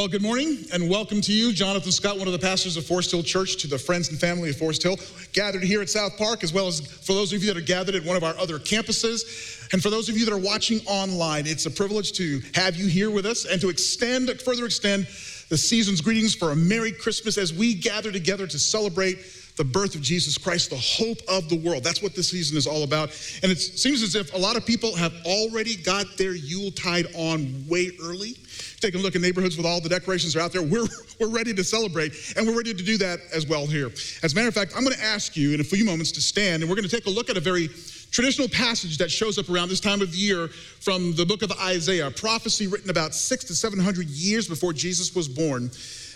Well, good morning and welcome to you, Jonathan Scott, one of the pastors of Forest Hill Church, to the friends and family of Forest Hill, gathered here at South Park, as well as for those of you that are gathered at one of our other campuses. And for those of you that are watching online, it's a privilege to have you here with us and to extend, further extend the season's greetings for a Merry Christmas as we gather together to celebrate the birth of Jesus Christ, the hope of the world. That's what this season is all about. And it seems as if a lot of people have already got their Yuletide on way early. Take a look at neighborhoods with all the decorations are out there. We're, we're ready to celebrate, and we're ready to do that as well here. As a matter of fact, I'm going to ask you in a few moments to stand, and we're going to take a look at a very traditional passage that shows up around this time of year from the book of Isaiah, a prophecy written about six to 700 years before Jesus was born.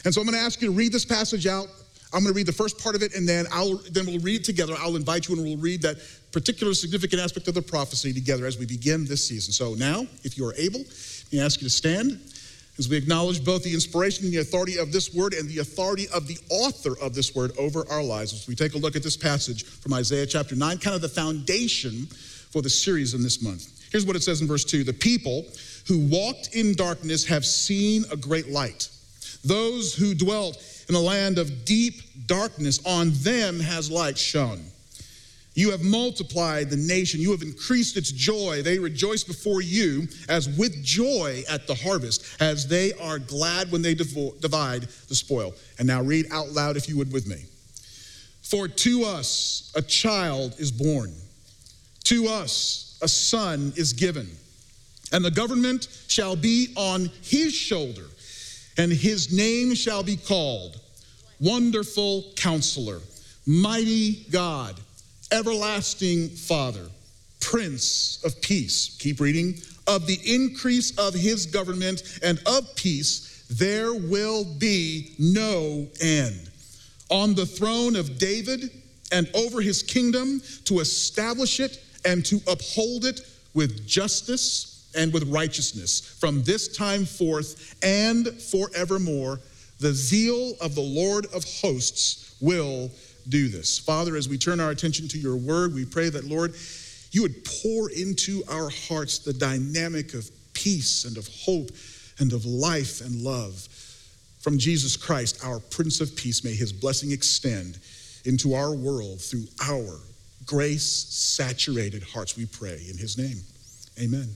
And so I'm going to ask you to read this passage out. I'm going to read the first part of it, and then I'll then we'll read together. I'll invite you, and we'll read that particular significant aspect of the prophecy together as we begin this season. So now, if you are able, me ask you to stand as we acknowledge both the inspiration and the authority of this word and the authority of the author of this word over our lives. As we take a look at this passage from Isaiah chapter 9, kind of the foundation for the series in this month. Here's what it says in verse 2 The people who walked in darkness have seen a great light. Those who dwelt in a land of deep darkness, on them has light shone. You have multiplied the nation. You have increased its joy. They rejoice before you as with joy at the harvest, as they are glad when they divide the spoil. And now read out loud, if you would, with me. For to us a child is born, to us a son is given, and the government shall be on his shoulder, and his name shall be called Wonderful Counselor, Mighty God everlasting Father, Prince of Peace. Keep reading. Of the increase of his government and of peace, there will be no end. On the throne of David and over his kingdom to establish it and to uphold it with justice and with righteousness from this time forth and forevermore. The zeal of the Lord of hosts will do this. Father, as we turn our attention to your word, we pray that, Lord, you would pour into our hearts the dynamic of peace and of hope and of life and love. From Jesus Christ, our Prince of Peace, may his blessing extend into our world through our grace saturated hearts, we pray in his name. Amen.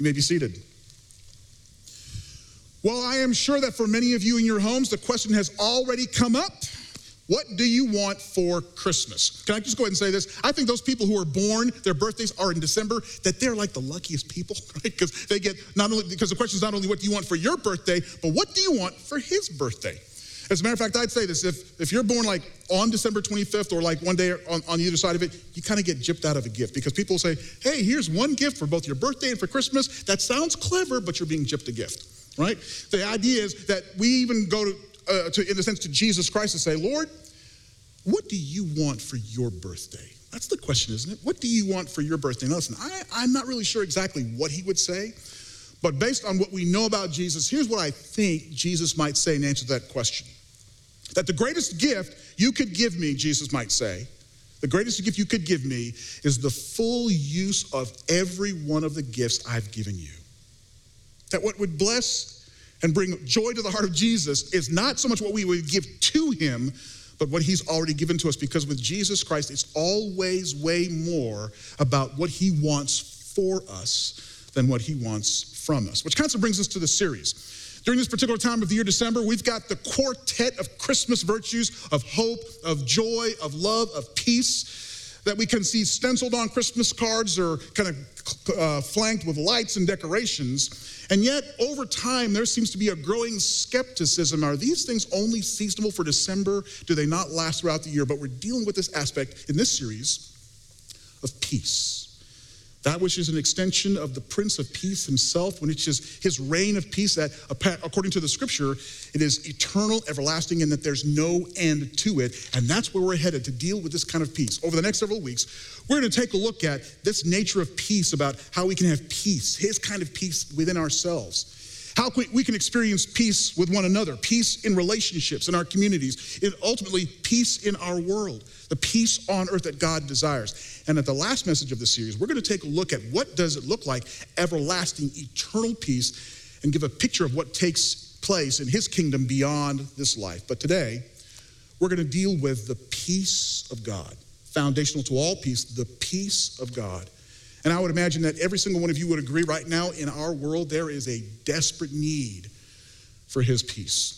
You may be seated. Well, I am sure that for many of you in your homes, the question has already come up what do you want for Christmas? Can I just go ahead and say this? I think those people who are born, their birthdays are in December, that they're like the luckiest people, right? Because they get not only, because the question is not only what do you want for your birthday, but what do you want for his birthday? As a matter of fact, I'd say this if, if you're born like on December 25th or like one day on, on the other side of it, you kind of get gypped out of a gift because people say, hey, here's one gift for both your birthday and for Christmas. That sounds clever, but you're being gypped a gift, right? The idea is that we even go to, uh, to in a sense, to Jesus Christ and say, Lord, what do you want for your birthday? That's the question, isn't it? What do you want for your birthday? Now, listen, I, I'm not really sure exactly what he would say, but based on what we know about Jesus, here's what I think Jesus might say in answer to that question. That the greatest gift you could give me, Jesus might say, the greatest gift you could give me is the full use of every one of the gifts I've given you. That what would bless and bring joy to the heart of Jesus is not so much what we would give to him, but what he's already given to us. Because with Jesus Christ, it's always way more about what he wants for us than what he wants from us. Which kind of brings us to the series. During this particular time of the year, December, we've got the quartet of Christmas virtues of hope, of joy, of love, of peace that we can see stenciled on Christmas cards or kind of uh, flanked with lights and decorations. And yet, over time, there seems to be a growing skepticism. Are these things only seasonal for December? Do they not last throughout the year? But we're dealing with this aspect in this series of peace. That which is an extension of the Prince of Peace himself, which is his reign of peace, that according to the scripture, it is eternal, everlasting, and that there's no end to it. And that's where we're headed to deal with this kind of peace. Over the next several weeks, we're going to take a look at this nature of peace, about how we can have peace, his kind of peace within ourselves. How we can experience peace with one another, peace in relationships, in our communities, and ultimately peace in our world, the peace on earth that God desires. And at the last message of the series, we're going to take a look at what does it look like, everlasting, eternal peace, and give a picture of what takes place in his kingdom beyond this life. But today, we're going to deal with the peace of God, foundational to all peace, the peace of God. And I would imagine that every single one of you would agree right now in our world, there is a desperate need for his peace.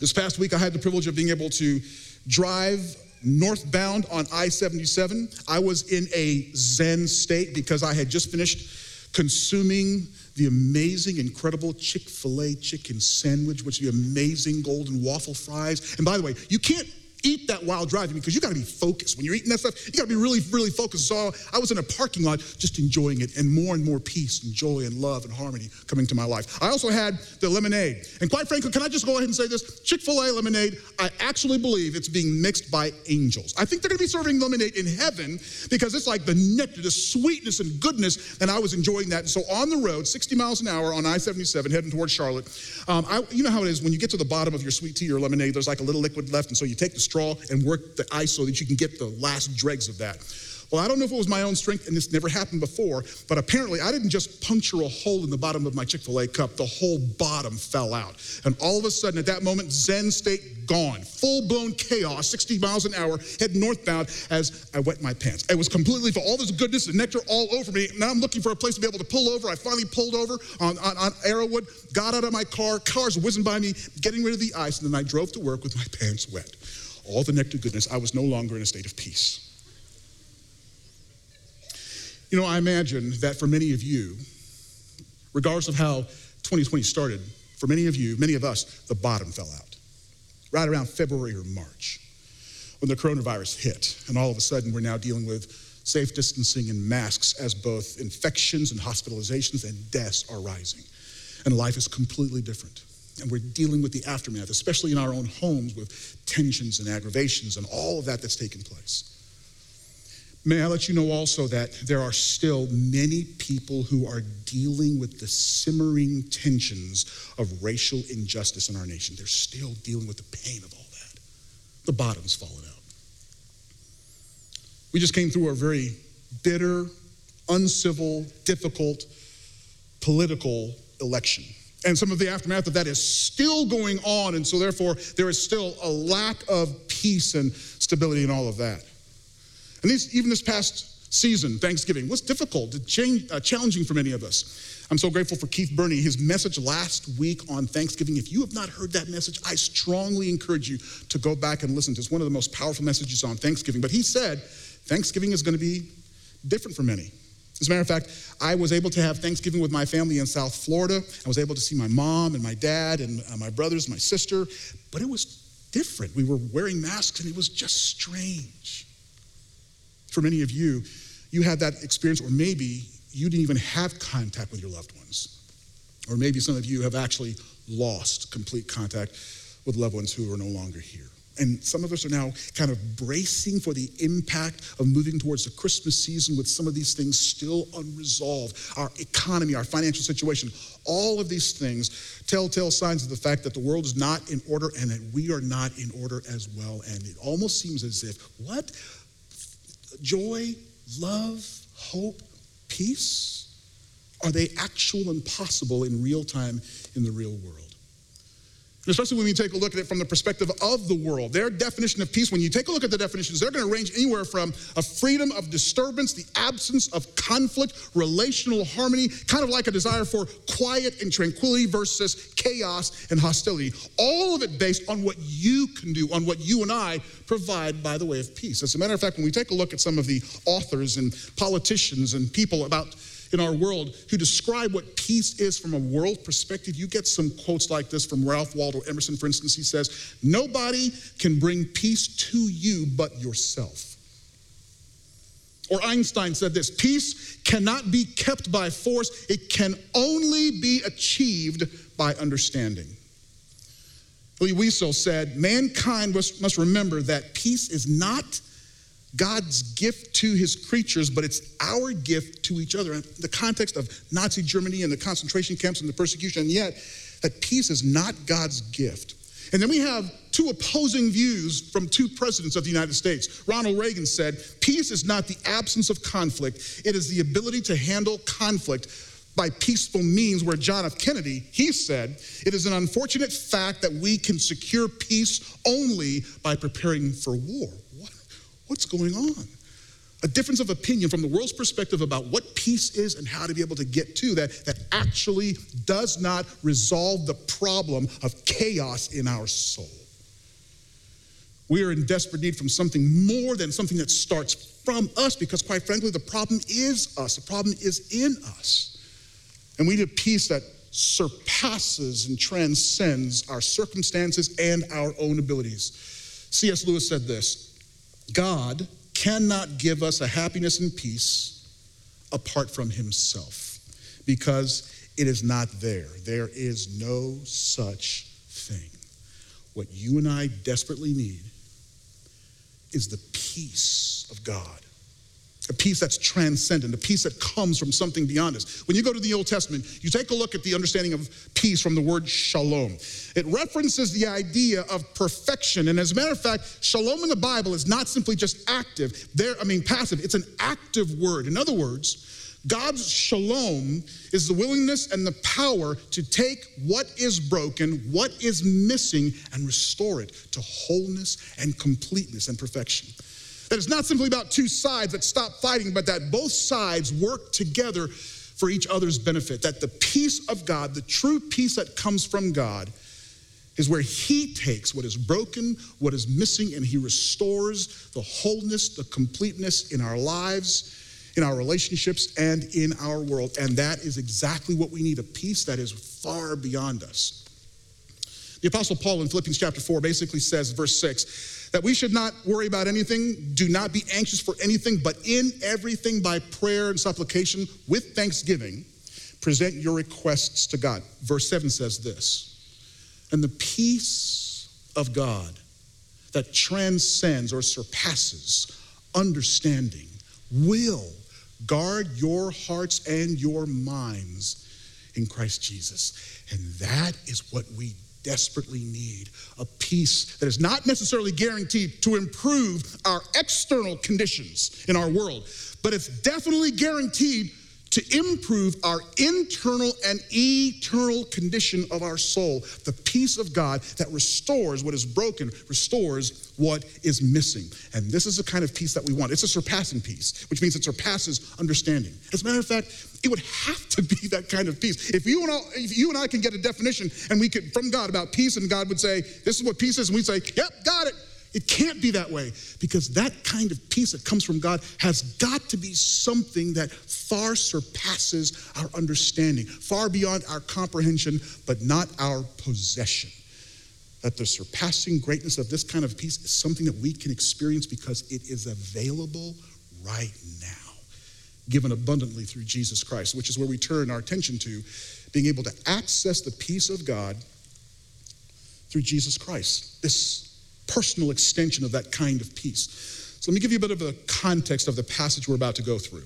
This past week, I had the privilege of being able to drive northbound on I 77. I was in a Zen state because I had just finished consuming the amazing, incredible Chick fil A chicken sandwich, which the amazing golden waffle fries. And by the way, you can't eat that while driving because you got to be focused. When you're eating that stuff, you got to be really, really focused. So I was in a parking lot just enjoying it, and more and more peace and joy and love and harmony coming to my life. I also had the lemonade. And quite frankly, can I just go ahead and say this? Chick fil A lemonade, I actually believe it's being mixed by angels. I think they're going to be serving lemonade in heaven because it's like the nectar, the sweetness and goodness, and I was enjoying that. And so on the road, 60 miles an hour on I 77, heading towards Charlotte, um, I, you know how it is when you get to the bottom of your sweet tea or lemonade, there's like a little liquid left, and so you take the straw and work the ice so that you can get the last dregs of that. Well, I don't know if it was my own strength, and this never happened before, but apparently I didn't just puncture a hole in the bottom of my Chick fil A cup, the whole bottom fell out. And all of a sudden, at that moment, Zen state gone. Full blown chaos, 60 miles an hour, heading northbound as I wet my pants. It was completely full. All this goodness and nectar all over me. Now I'm looking for a place to be able to pull over. I finally pulled over on, on, on Arrowood, got out of my car, cars whizzing by me, getting rid of the ice, and then I drove to work with my pants wet all the nectar goodness, I was no longer in a state of peace. You know, I imagine that for many of you, regardless of how 2020 started, for many of you, many of us, the bottom fell out right around February or March when the coronavirus hit. And all of a sudden, we're now dealing with safe distancing and masks as both infections and hospitalizations and deaths are rising. And life is completely different. And we're dealing with the aftermath, especially in our own homes with tensions and aggravations and all of that that's taken place. May I let you know also that there are still many people who are dealing with the simmering tensions of racial injustice in our nation. They're still dealing with the pain of all that. The bottom's fallen out. We just came through a very bitter, uncivil, difficult political election and some of the aftermath of that is still going on. And so, therefore, there is still a lack of peace and stability in all of that. And these, even this past season, Thanksgiving, was difficult, change, uh, challenging for many of us. I'm so grateful for Keith Burney, his message last week on Thanksgiving. If you have not heard that message, I strongly encourage you to go back and listen to it. It's one of the most powerful messages on Thanksgiving. But he said Thanksgiving is going to be different for many. As a matter of fact, I was able to have Thanksgiving with my family in South Florida. I was able to see my mom and my dad and uh, my brothers, my sister, but it was different. We were wearing masks and it was just strange. For many of you, you had that experience, or maybe you didn't even have contact with your loved ones. Or maybe some of you have actually lost complete contact with loved ones who are no longer here. And some of us are now kind of bracing for the impact of moving towards the Christmas season with some of these things still unresolved. Our economy, our financial situation, all of these things, telltale signs of the fact that the world is not in order and that we are not in order as well. And it almost seems as if, what? Joy, love, hope, peace? Are they actual and possible in real time in the real world? Especially when we take a look at it from the perspective of the world. Their definition of peace, when you take a look at the definitions, they're going to range anywhere from a freedom of disturbance, the absence of conflict, relational harmony, kind of like a desire for quiet and tranquility versus chaos and hostility. All of it based on what you can do, on what you and I provide by the way of peace. As a matter of fact, when we take a look at some of the authors and politicians and people about in our world who describe what peace is from a world perspective. You get some quotes like this from Ralph Waldo Emerson, for instance. He says, Nobody can bring peace to you but yourself. Or Einstein said this peace cannot be kept by force, it can only be achieved by understanding. Elie Wiesel said, Mankind must remember that peace is not God's gift to his creatures, but it's our gift to each other. In the context of Nazi Germany and the concentration camps and the persecution, and yet that peace is not God's gift. And then we have two opposing views from two presidents of the United States. Ronald Reagan said, Peace is not the absence of conflict, it is the ability to handle conflict by peaceful means where John F. Kennedy, he said, it is an unfortunate fact that we can secure peace only by preparing for war. What, what's going on? A difference of opinion from the world's perspective about what peace is and how to be able to get to that, that actually does not resolve the problem of chaos in our soul. We are in desperate need from something more than something that starts from us because, quite frankly, the problem is us. The problem is in us. And we need a peace that surpasses and transcends our circumstances and our own abilities. C.S. Lewis said this God cannot give us a happiness and peace apart from Himself because it is not there. There is no such thing. What you and I desperately need is the peace of God a peace that's transcendent, a peace that comes from something beyond us. When you go to the Old Testament, you take a look at the understanding of peace from the word shalom. It references the idea of perfection. And as a matter of fact, shalom in the Bible is not simply just active, there, I mean passive, it's an active word. In other words, God's shalom is the willingness and the power to take what is broken, what is missing, and restore it to wholeness and completeness and perfection. That it's not simply about two sides that stop fighting, but that both sides work together for each other's benefit. That the peace of God, the true peace that comes from God, is where He takes what is broken, what is missing, and He restores the wholeness, the completeness in our lives, in our relationships, and in our world. And that is exactly what we need a peace that is far beyond us. The Apostle Paul in Philippians chapter 4 basically says, verse 6, that we should not worry about anything, do not be anxious for anything, but in everything by prayer and supplication with thanksgiving, present your requests to God. Verse 7 says this And the peace of God that transcends or surpasses understanding will guard your hearts and your minds in Christ Jesus. And that is what we desperately need a peace that is not necessarily guaranteed to improve our external conditions in our world, but it's definitely guaranteed to improve our internal and eternal condition of our soul. The peace of God that restores what is broken, restores what is missing. And this is the kind of peace that we want. It's a surpassing peace, which means it surpasses understanding. As a matter of fact, it would have to be that kind of peace. If you and I, if you and I can get a definition and we could from God about peace, and God would say, This is what peace is, and we'd say, Yep, got it. It can't be that way because that kind of peace that comes from God has got to be something that far surpasses our understanding, far beyond our comprehension, but not our possession. That the surpassing greatness of this kind of peace is something that we can experience because it is available right now, given abundantly through Jesus Christ, which is where we turn our attention to being able to access the peace of God through Jesus Christ. This personal extension of that kind of peace. So let me give you a bit of a context of the passage we're about to go through.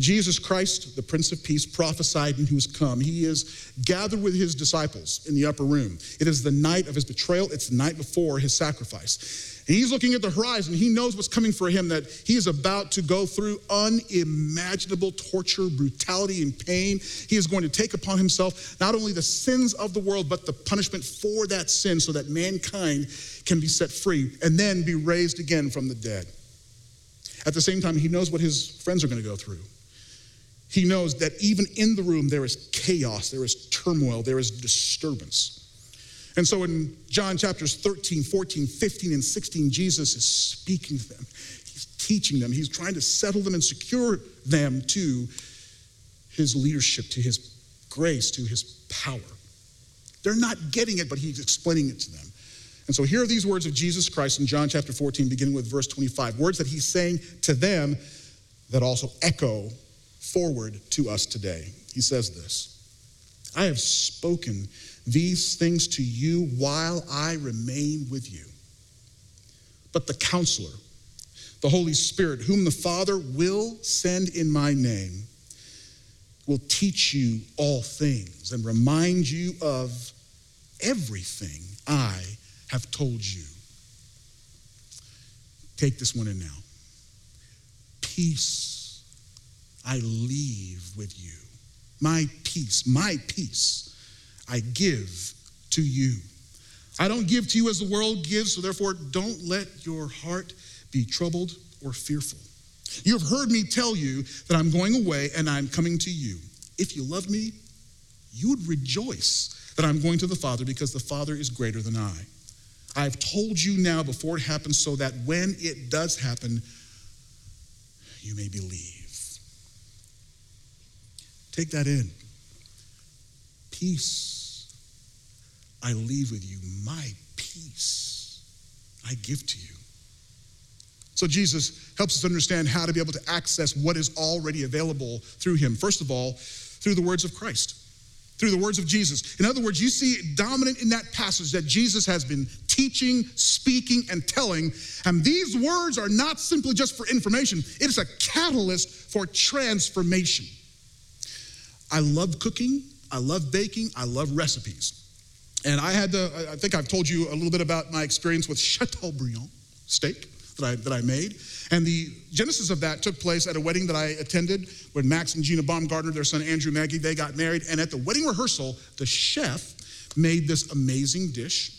Jesus Christ, the Prince of Peace, prophesied and who has come. He is gathered with his disciples in the upper room. It is the night of his betrayal, it's the night before his sacrifice. And he's looking at the horizon. He knows what's coming for him, that he is about to go through unimaginable torture, brutality, and pain. He is going to take upon himself not only the sins of the world, but the punishment for that sin so that mankind can be set free and then be raised again from the dead. At the same time, he knows what his friends are going to go through. He knows that even in the room, there is chaos, there is turmoil, there is disturbance. And so in John chapters 13, 14, 15, and 16, Jesus is speaking to them. He's teaching them. He's trying to settle them and secure them to his leadership, to his grace, to his power. They're not getting it, but he's explaining it to them. And so here are these words of Jesus Christ in John chapter 14, beginning with verse 25. Words that he's saying to them that also echo forward to us today. He says this I have spoken these things to you while I remain with you. But the counselor, the Holy Spirit, whom the Father will send in my name, will teach you all things and remind you of everything I have told you. Take this one in now. Peace I leave with you. My peace, my peace, I give to you. I don't give to you as the world gives, so therefore don't let your heart be troubled or fearful. You have heard me tell you that I'm going away and I'm coming to you. If you love me, you would rejoice that I'm going to the Father because the Father is greater than I. I've told you now before it happens so that when it does happen, you may believe. Take that in. Peace I leave with you, my peace I give to you. So Jesus helps us understand how to be able to access what is already available through him. First of all, through the words of Christ, through the words of Jesus. In other words, you see dominant in that passage that Jesus has been teaching, speaking, and telling. And these words are not simply just for information, it is a catalyst for transformation. I love cooking, I love baking, I love recipes. And I had to, I think I've told you a little bit about my experience with Chateaubriand steak that I, that I made. And the genesis of that took place at a wedding that I attended when Max and Gina Baumgartner, their son Andrew Maggie, they got married. And at the wedding rehearsal, the chef made this amazing dish.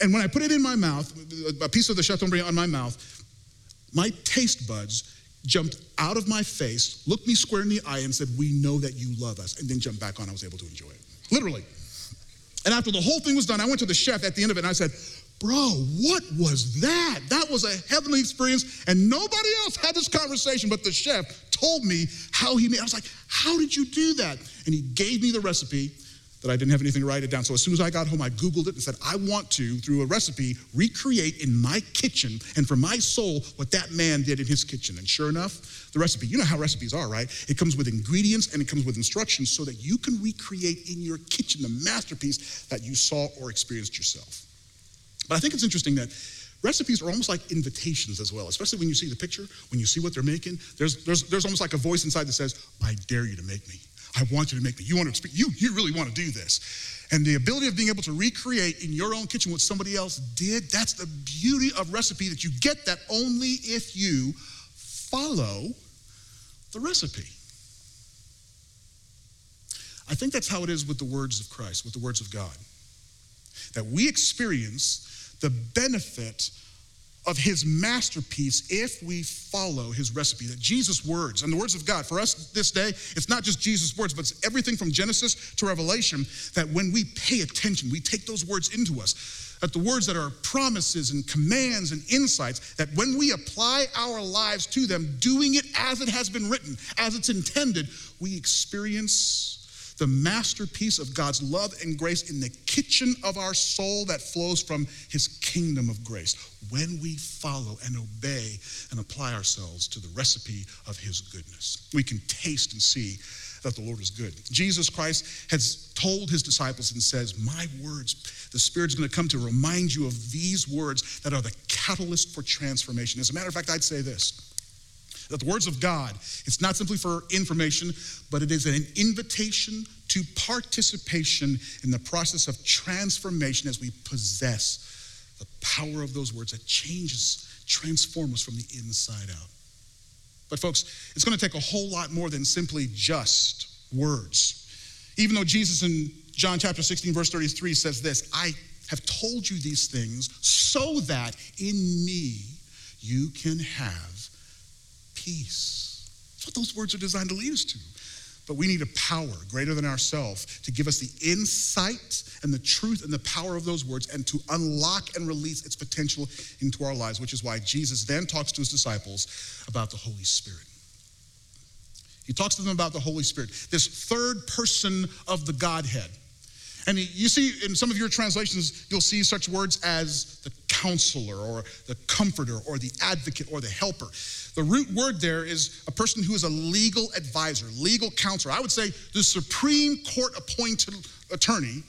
And when I put it in my mouth, a piece of the Chateaubriand on my mouth, my taste buds jumped out of my face, looked me square in the eye, and said, We know that you love us, and then jumped back on. I was able to enjoy it. Literally. And after the whole thing was done, I went to the chef at the end of it and I said, Bro, what was that? That was a heavenly experience, and nobody else had this conversation, but the chef told me how he made. I was like, How did you do that? And he gave me the recipe that I didn't have anything to write it down. So as soon as I got home, I Googled it and said, I want to, through a recipe, recreate in my kitchen and for my soul what that man did in his kitchen. And sure enough, the recipe, you know how recipes are, right? It comes with ingredients and it comes with instructions so that you can recreate in your kitchen the masterpiece that you saw or experienced yourself. But I think it's interesting that recipes are almost like invitations as well, especially when you see the picture, when you see what they're making. There's, there's, there's almost like a voice inside that says, I dare you to make me. I want you to make me. You want to speak. You, you really want to do this. And the ability of being able to recreate in your own kitchen what somebody else did, that's the beauty of recipe that you get that only if you follow the recipe. I think that's how it is with the words of Christ, with the words of God. That we experience the benefit of his masterpiece if we follow his recipe. That Jesus' words and the words of God, for us this day, it's not just Jesus' words, but it's everything from Genesis to Revelation. That when we pay attention, we take those words into us. That the words that are promises and commands and insights, that when we apply our lives to them, doing it as it has been written, as it's intended, we experience the masterpiece of God's love and grace in the kitchen of our soul that flows from his kingdom of grace when we follow and obey and apply ourselves to the recipe of his goodness. We can taste and see that the Lord is good. Jesus Christ has told his disciples and says, My words, the Spirit's going to come to remind you of these words that are the catalyst for transformation. As a matter of fact, I'd say this that the words of God, it's not simply for information, but it is an invitation to participation in the process of transformation as we possess the power of those words that changes, transform us from the inside out. But, folks, it's going to take a whole lot more than simply just words. Even though Jesus in John chapter 16, verse 33 says this I have told you these things so that in me you can have peace. That's what those words are designed to lead us to. But we need a power greater than ourselves to give us the insight and the truth and the power of those words and to unlock and release its potential into our lives, which is why Jesus then talks to his disciples about the Holy Spirit. He talks to them about the Holy Spirit, this third person of the Godhead. And you see, in some of your translations, you'll see such words as the counselor or the comforter or the advocate or the helper. The root word there is a person who is a legal advisor, legal counselor. I would say the Supreme Court appointed attorney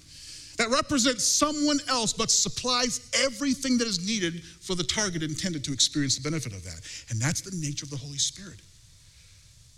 that represents someone else but supplies everything that is needed for the target intended to experience the benefit of that. And that's the nature of the Holy Spirit.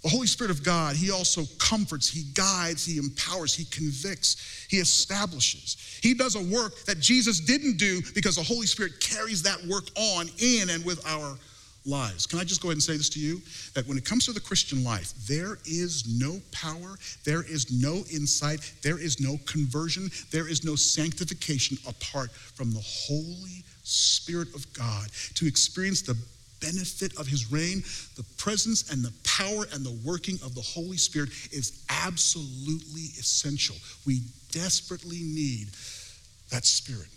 The Holy Spirit of God, He also comforts, He guides, He empowers, He convicts, He establishes. He does a work that Jesus didn't do because the Holy Spirit carries that work on in and with our lives. Can I just go ahead and say this to you? That when it comes to the Christian life, there is no power, there is no insight, there is no conversion, there is no sanctification apart from the Holy Spirit of God to experience the benefit of his reign, the presence and the power and the working of the Holy Spirit is absolutely essential. We desperately need that Spirit.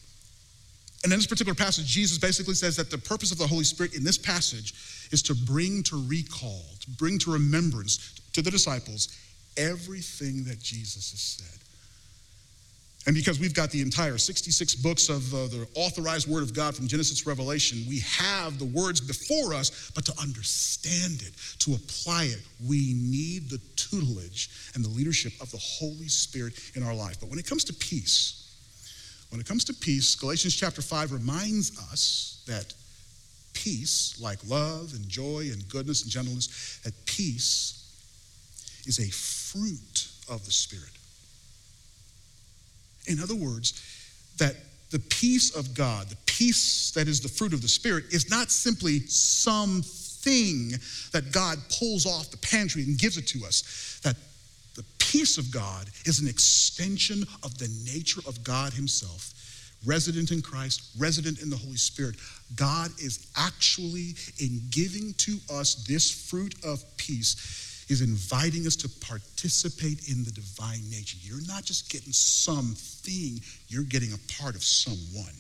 And in this particular passage, Jesus basically says that the purpose of the Holy Spirit in this passage is to bring to recall, to bring to remembrance to the disciples everything that Jesus has said. And because we've got the entire 66 books of uh, the authorized Word of God from Genesis to Revelation, we have the words before us, but to understand it, to apply it, we need the tutelage and the leadership of the Holy Spirit in our life. But when it comes to peace, when it comes to peace, Galatians chapter 5 reminds us that peace, like love and joy and goodness and gentleness, that peace is a fruit of the Spirit. In other words, that the peace of God, the peace that is the fruit of the Spirit, is not simply something that God pulls off the pantry and gives it to us. That the peace of God is an extension of the nature of God Himself, resident in Christ, resident in the Holy Spirit. God is actually, in giving to us this fruit of peace, is inviting us to participate in the divine nature. You're not just getting something, you're getting a part of someone.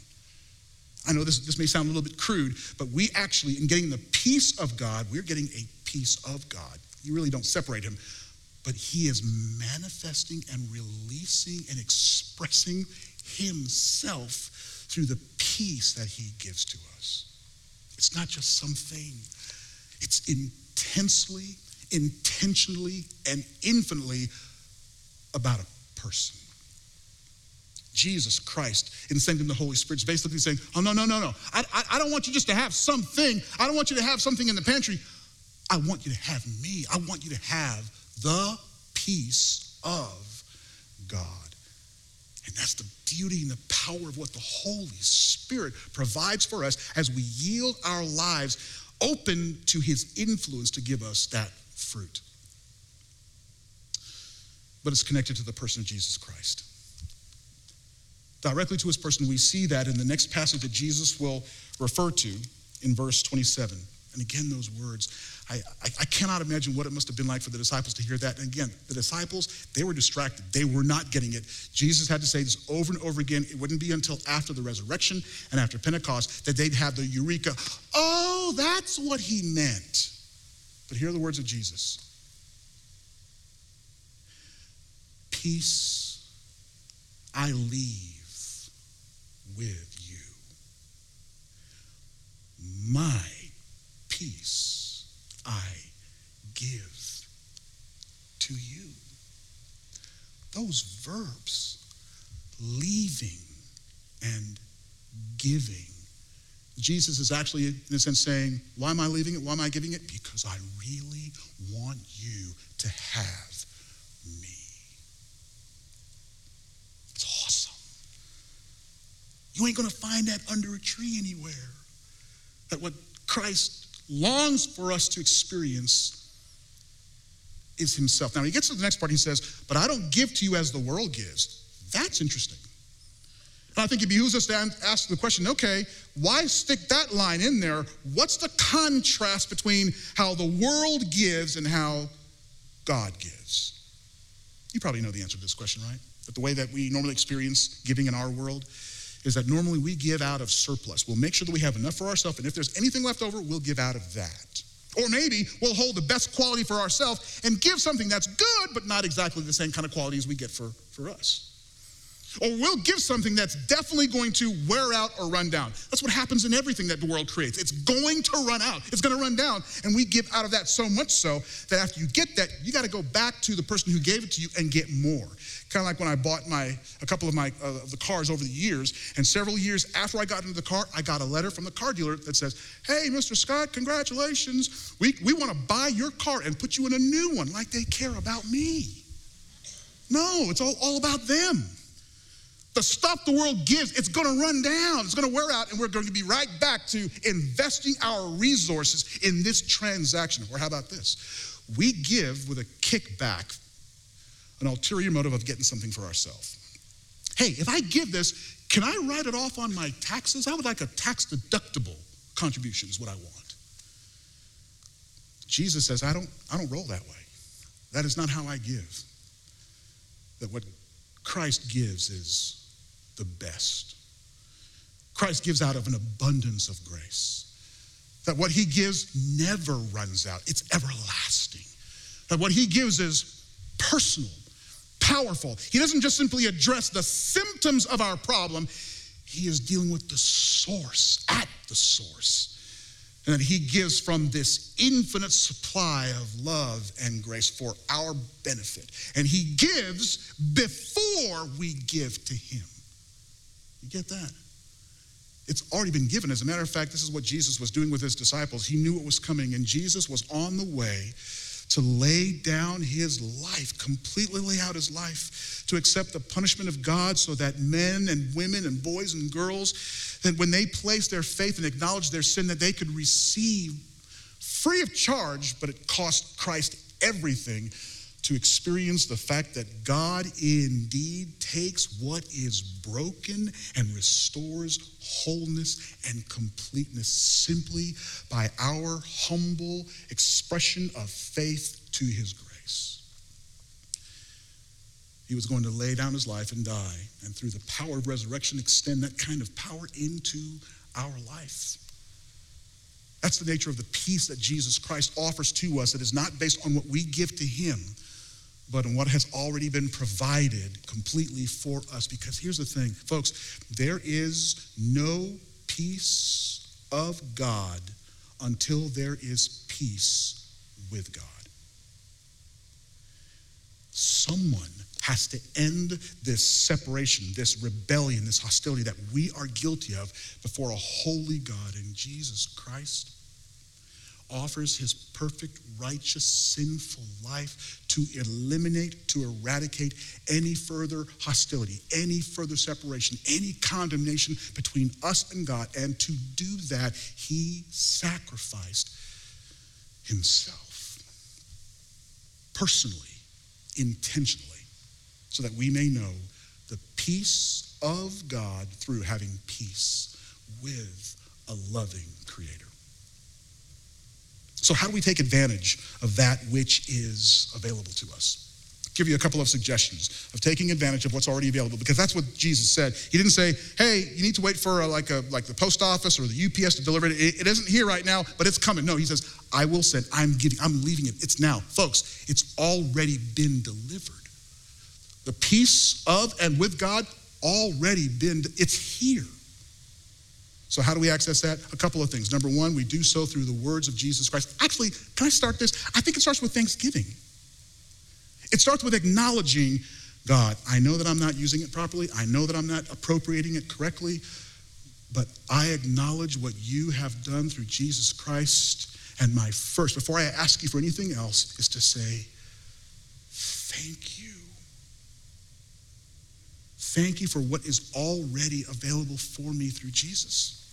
I know this, this may sound a little bit crude, but we actually, in getting the peace of God, we're getting a piece of God. You really don't separate him, but he is manifesting and releasing and expressing himself through the peace that he gives to us. It's not just something, it's intensely intentionally and infinitely about a person. Jesus Christ, in sending the Holy Spirit, is basically saying, Oh, no, no, no, no. I, I, I don't want you just to have something. I don't want you to have something in the pantry. I want you to have me. I want you to have the peace of God. And that's the beauty and the power of what the Holy Spirit provides for us as we yield our lives open to his influence to give us that fruit. But it's connected to the person of Jesus Christ. Directly to his person, we see that in the next passage that Jesus will refer to in verse 27. And again, those words, I, I, I, cannot imagine what it must have been like for the disciples to hear that. And again, the disciples, they were distracted. They were not getting it. Jesus had to say this over and over again. It wouldn't be until after the resurrection and after Pentecost that they'd have the eureka. Oh, that's what he meant. But here are the words of Jesus Peace I leave with you. My peace I give to you. Those verbs, leaving and giving, Jesus is actually, in a sense, saying, Why am I leaving it? Why am I giving it? Because I really want you to have me. It's awesome. You ain't going to find that under a tree anywhere. That what Christ longs for us to experience is himself. Now, he gets to the next part, he says, But I don't give to you as the world gives. That's interesting. And I think it behooves us to ask the question okay, why stick that line in there? What's the contrast between how the world gives and how God gives? You probably know the answer to this question, right? That the way that we normally experience giving in our world is that normally we give out of surplus. We'll make sure that we have enough for ourselves, and if there's anything left over, we'll give out of that. Or maybe we'll hold the best quality for ourselves and give something that's good, but not exactly the same kind of quality as we get for, for us. Or we'll give something that's definitely going to wear out or run down. That's what happens in everything that the world creates. It's going to run out, it's going to run down. And we give out of that so much so that after you get that, you got to go back to the person who gave it to you and get more. Kind of like when I bought my a couple of my uh, the cars over the years, and several years after I got into the car, I got a letter from the car dealer that says, "Hey, Mr. Scott, congratulations. We we want to buy your car and put you in a new one." Like they care about me. No, it's all, all about them. The stuff the world gives, it's gonna run down, it's gonna wear out, and we're going to be right back to investing our resources in this transaction. Or how about this? We give with a kickback, an ulterior motive of getting something for ourselves. Hey, if I give this, can I write it off on my taxes? I would like a tax deductible contribution, is what I want. Jesus says, I don't, I don't roll that way. That is not how I give. That what Christ gives is the best. Christ gives out of an abundance of grace. That what he gives never runs out, it's everlasting. That what he gives is personal, powerful. He doesn't just simply address the symptoms of our problem, he is dealing with the source, at the source. And that he gives from this infinite supply of love and grace for our benefit. And he gives before we give to him. You get that? It's already been given. As a matter of fact, this is what Jesus was doing with his disciples. He knew it was coming, and Jesus was on the way to lay down his life, completely lay out his life, to accept the punishment of God so that men and women and boys and girls, that when they place their faith and acknowledge their sin, that they could receive free of charge, but it cost Christ everything to experience the fact that God indeed takes what is broken and restores wholeness and completeness simply by our humble expression of faith to his grace. He was going to lay down his life and die, and through the power of resurrection, extend that kind of power into our life. That's the nature of the peace that Jesus Christ offers to us. It is not based on what we give to him but on what has already been provided completely for us. Because here's the thing, folks, there is no peace of God until there is peace with God. Someone has to end this separation, this rebellion, this hostility that we are guilty of before a holy God. in Jesus Christ offers his perfect, righteous, sinful life to eliminate, to eradicate any further hostility, any further separation, any condemnation between us and God. And to do that, he sacrificed himself personally, intentionally, so that we may know the peace of God through having peace with a loving Creator. So, how do we take advantage of that which is available to us? Give you a couple of suggestions of taking advantage of what's already available because that's what Jesus said. He didn't say, "Hey, you need to wait for a, like a like the post office or the UPS to deliver it. it. It isn't here right now, but it's coming." No, he says, "I will send. I'm giving. I'm leaving it. It's now, folks. It's already been delivered. The peace of and with God already been. It's here." So, how do we access that? A couple of things. Number one, we do so through the words of Jesus Christ. Actually, can I start this? I think it starts with thanksgiving. It starts with acknowledging God, I know that I'm not using it properly, I know that I'm not appropriating it correctly, but I acknowledge what you have done through Jesus Christ. And my first, before I ask you for anything else, is to say, Thank you. Thank you for what is already available for me through Jesus.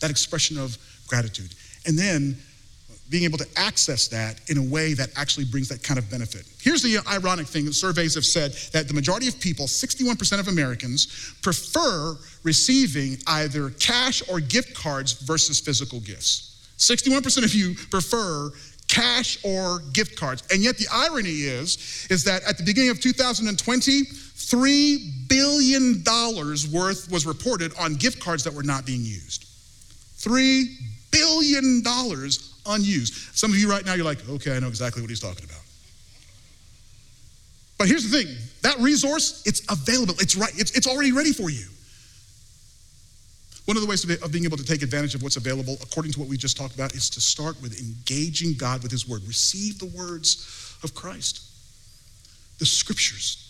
That expression of gratitude. And then being able to access that in a way that actually brings that kind of benefit. Here's the ironic thing surveys have said that the majority of people, 61% of Americans, prefer receiving either cash or gift cards versus physical gifts. 61% of you prefer cash or gift cards. And yet the irony is is that at the beginning of 2020, $3 billion worth was reported on gift cards that were not being used. $3 billion unused. Some of you right now, you're like, okay, I know exactly what he's talking about. But here's the thing that resource, it's available, it's right, it's, it's already ready for you. One of the ways of being able to take advantage of what's available, according to what we just talked about, is to start with engaging God with His Word. Receive the words of Christ. The scriptures,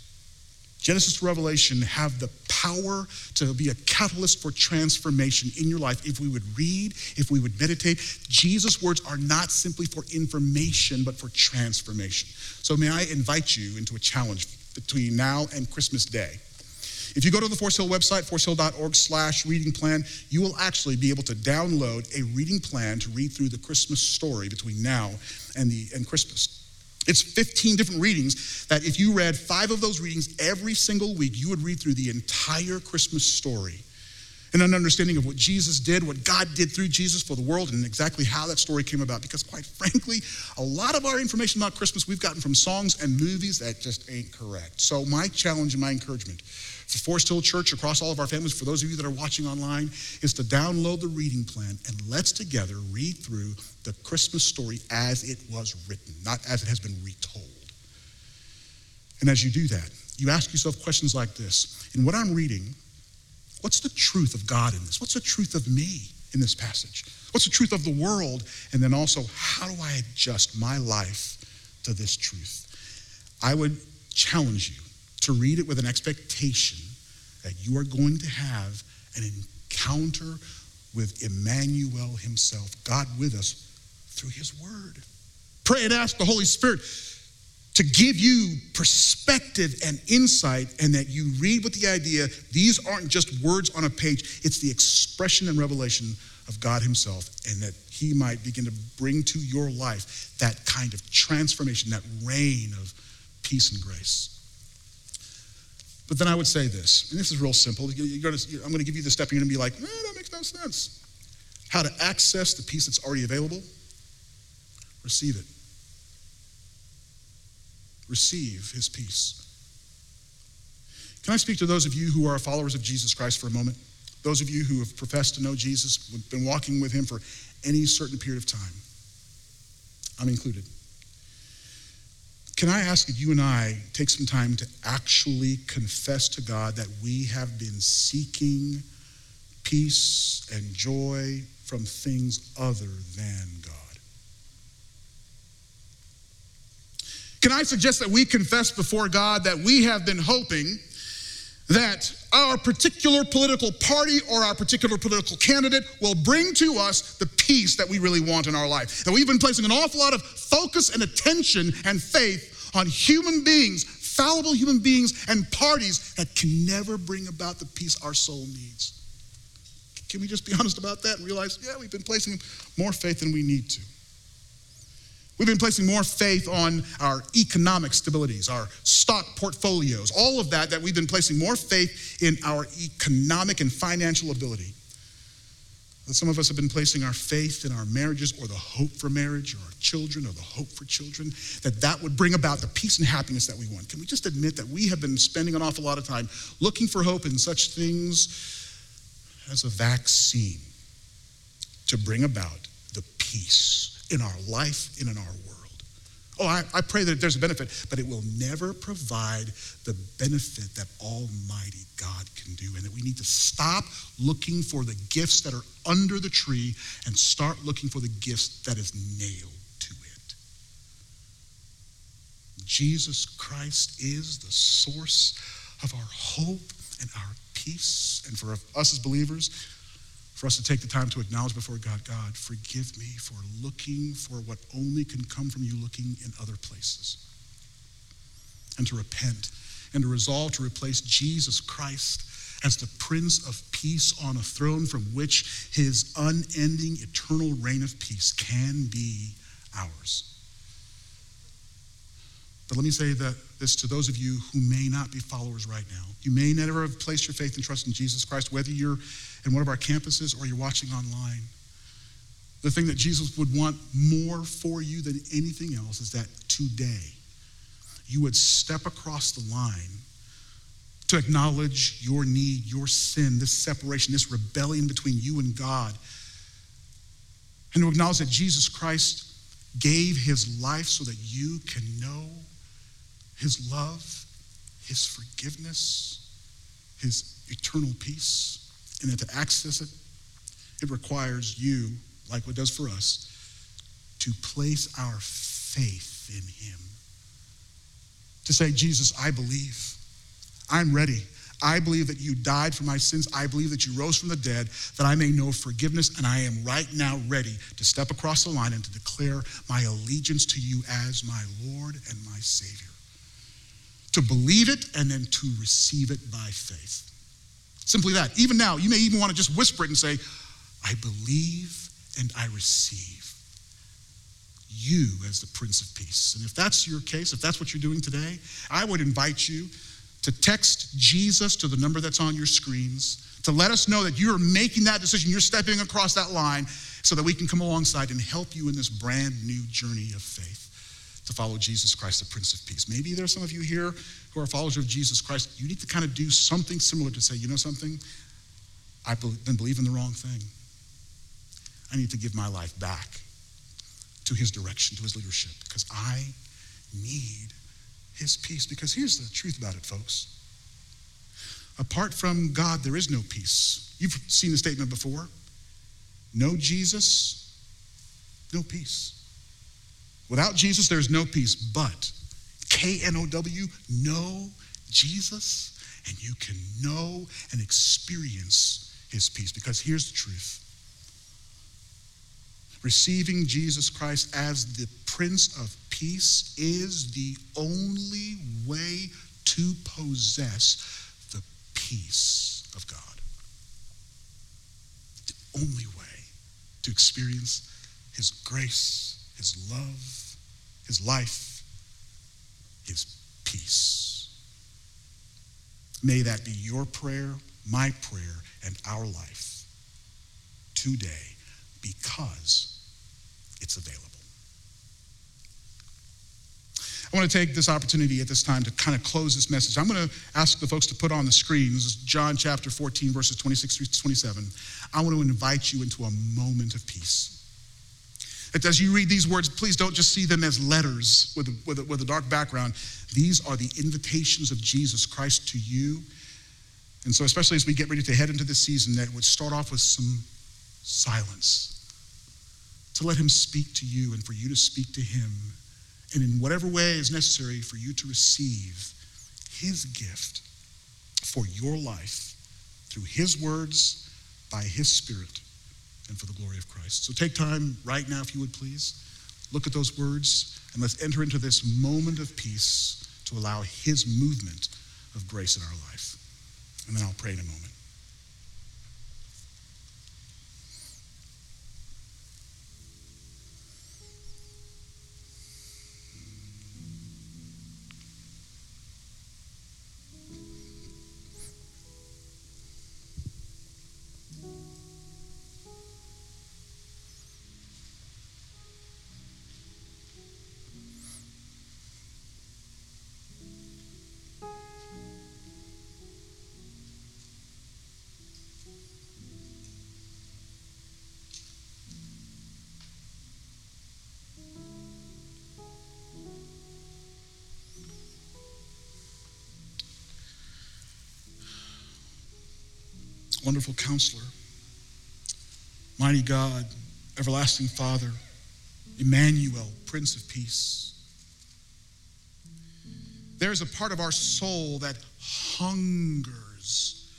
Genesis to Revelation have the power to be a catalyst for transformation in your life if we would read, if we would meditate. Jesus' words are not simply for information, but for transformation. So, may I invite you into a challenge between now and Christmas Day? If you go to the Forest Hill website, foresthill.org slash reading plan, you will actually be able to download a reading plan to read through the Christmas story between now and, the, and Christmas. It's 15 different readings that if you read five of those readings every single week, you would read through the entire Christmas story and an understanding of what Jesus did, what God did through Jesus for the world, and exactly how that story came about. Because, quite frankly, a lot of our information about Christmas we've gotten from songs and movies that just ain't correct. So, my challenge and my encouragement for Forest Hill Church across all of our families, for those of you that are watching online, is to download the reading plan and let's together read through the Christmas story as it was written, not as it has been retold. And as you do that, you ask yourself questions like this In what I'm reading, What's the truth of God in this? What's the truth of me in this passage? What's the truth of the world? And then also, how do I adjust my life to this truth? I would challenge you to read it with an expectation that you are going to have an encounter with Emmanuel himself, God with us through his word. Pray and ask the Holy Spirit to give you perspective and insight, and that you read with the idea these aren't just words on a page, it's the expression and revelation of God Himself, and that He might begin to bring to your life that kind of transformation, that reign of peace and grace. But then I would say this, and this is real simple. Gonna, I'm going to give you the step, you're going to be like, eh, that makes no sense. How to access the peace that's already available, receive it receive his peace. Can I speak to those of you who are followers of Jesus Christ for a moment? Those of you who have professed to know Jesus, been walking with him for any certain period of time. I'm included. Can I ask that you and I take some time to actually confess to God that we have been seeking peace and joy from things other than God? Can I suggest that we confess before God that we have been hoping that our particular political party or our particular political candidate will bring to us the peace that we really want in our life. That we've been placing an awful lot of focus and attention and faith on human beings, fallible human beings, and parties that can never bring about the peace our soul needs. Can we just be honest about that and realize, yeah, we've been placing more faith than we need to? We've been placing more faith on our economic stabilities, our stock portfolios, all of that, that we've been placing more faith in our economic and financial ability. Some of us have been placing our faith in our marriages or the hope for marriage or our children or the hope for children, that that would bring about the peace and happiness that we want. Can we just admit that we have been spending an awful lot of time looking for hope in such things as a vaccine to bring about the peace in our life and in our world. Oh, I, I, pray that there's a benefit, but it will never provide the benefit that Almighty God can do. And that we need to stop looking for the gifts that are under the tree and start looking for the gifts that is nailed to it. Jesus Christ is the source of our hope and our peace. And for us as believers, for us to take the time to acknowledge before God, God, forgive me for looking for what only can come from you looking in other places. And to repent and to resolve to replace Jesus Christ as the Prince of Peace on a throne from which his unending eternal reign of peace can be ours. But let me say that this to those of you who may not be followers right now. You may never have placed your faith and trust in Jesus Christ, whether you're in one of our campuses or you're watching online. The thing that Jesus would want more for you than anything else is that today you would step across the line to acknowledge your need, your sin, this separation, this rebellion between you and God, and to acknowledge that Jesus Christ gave his life so that you can know his love, his forgiveness, his eternal peace, and that to access it, it requires you, like what does for us, to place our faith in him. To say, Jesus, I believe. I'm ready. I believe that you died for my sins. I believe that you rose from the dead, that I may know forgiveness, and I am right now ready to step across the line and to declare my allegiance to you as my Lord and my Savior to believe it, and then to receive it by faith. Simply that. Even now, you may even want to just whisper it and say, I believe and I receive you as the Prince of Peace. And if that's your case, if that's what you're doing today, I would invite you to text Jesus to the number that's on your screens to let us know that you're making that decision, you're stepping across that line so that we can come alongside and help you in this brand new journey of faith to follow Jesus Christ, the Prince of Peace. Maybe there's some of you here who are followers of Jesus Christ. You need to kind of do something similar to say, you know something? I've been believing the wrong thing. I need to give my life back to his direction, to his leadership, because I need his peace. Because here's the truth about it, folks. Apart from God, there is no peace. You've seen the statement before. No Jesus, no peace. Without Jesus, there's no peace. But K N O W, know Jesus, and you can know and experience his peace. Because here's the truth receiving Jesus Christ as the Prince of Peace is the only way to possess the peace of God. The only way to experience His grace, His love, His life, His peace. May that be your prayer, my prayer, and our life today because it's available. I want to take this opportunity at this time to kind of close this message. I'm going to ask the folks to put on the screen. This is John chapter 14, verses 26 through 27. I want to invite you into a moment of peace. That as you read these words, please don't just see them as letters with a, with a, with a dark background. These are the invitations of Jesus Christ to you. And so, especially as we get ready to head into this season, that would start off with some silence to let him speak to you and for you to speak to him and in whatever way is necessary for you to receive his gift for your life through his words, by his spirit, and for the glory of Christ. So take time right now, if you would please. Look at those words and let's enter into this moment of peace to allow his movement of grace in our life. And then I'll pray in a moment. Wonderful counselor, mighty God, everlasting Father, Emmanuel, Prince of Peace. There's a part of our soul that hungers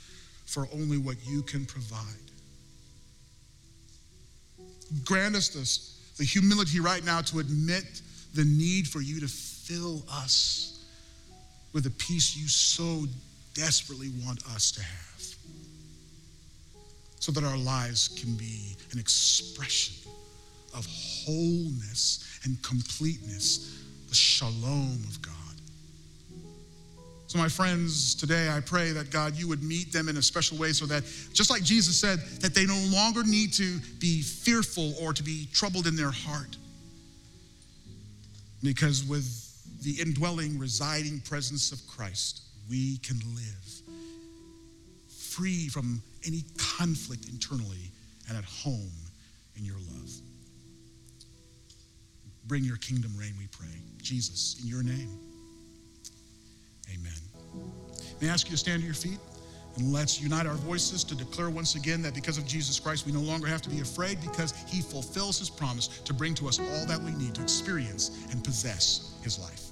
for only what you can provide. Grant us this, the humility right now to admit the need for you to fill us with the peace you so desperately want us to have so that our lives can be an expression of wholeness and completeness, the shalom of God. So, my friends, today I pray that God, you would meet them in a special way so that, just like Jesus said, that they no longer need to be fearful or to be troubled in their heart. Because with the indwelling, residing presence of Christ, we can live free from any conflict internally and at home in your love. Bring your kingdom reign, we pray. Jesus, in your name. Amen. May I ask you to stand to your feet? And let's unite our voices to declare once again that because of Jesus Christ, we no longer have to be afraid because he fulfills his promise to bring to us all that we need to experience and possess his life.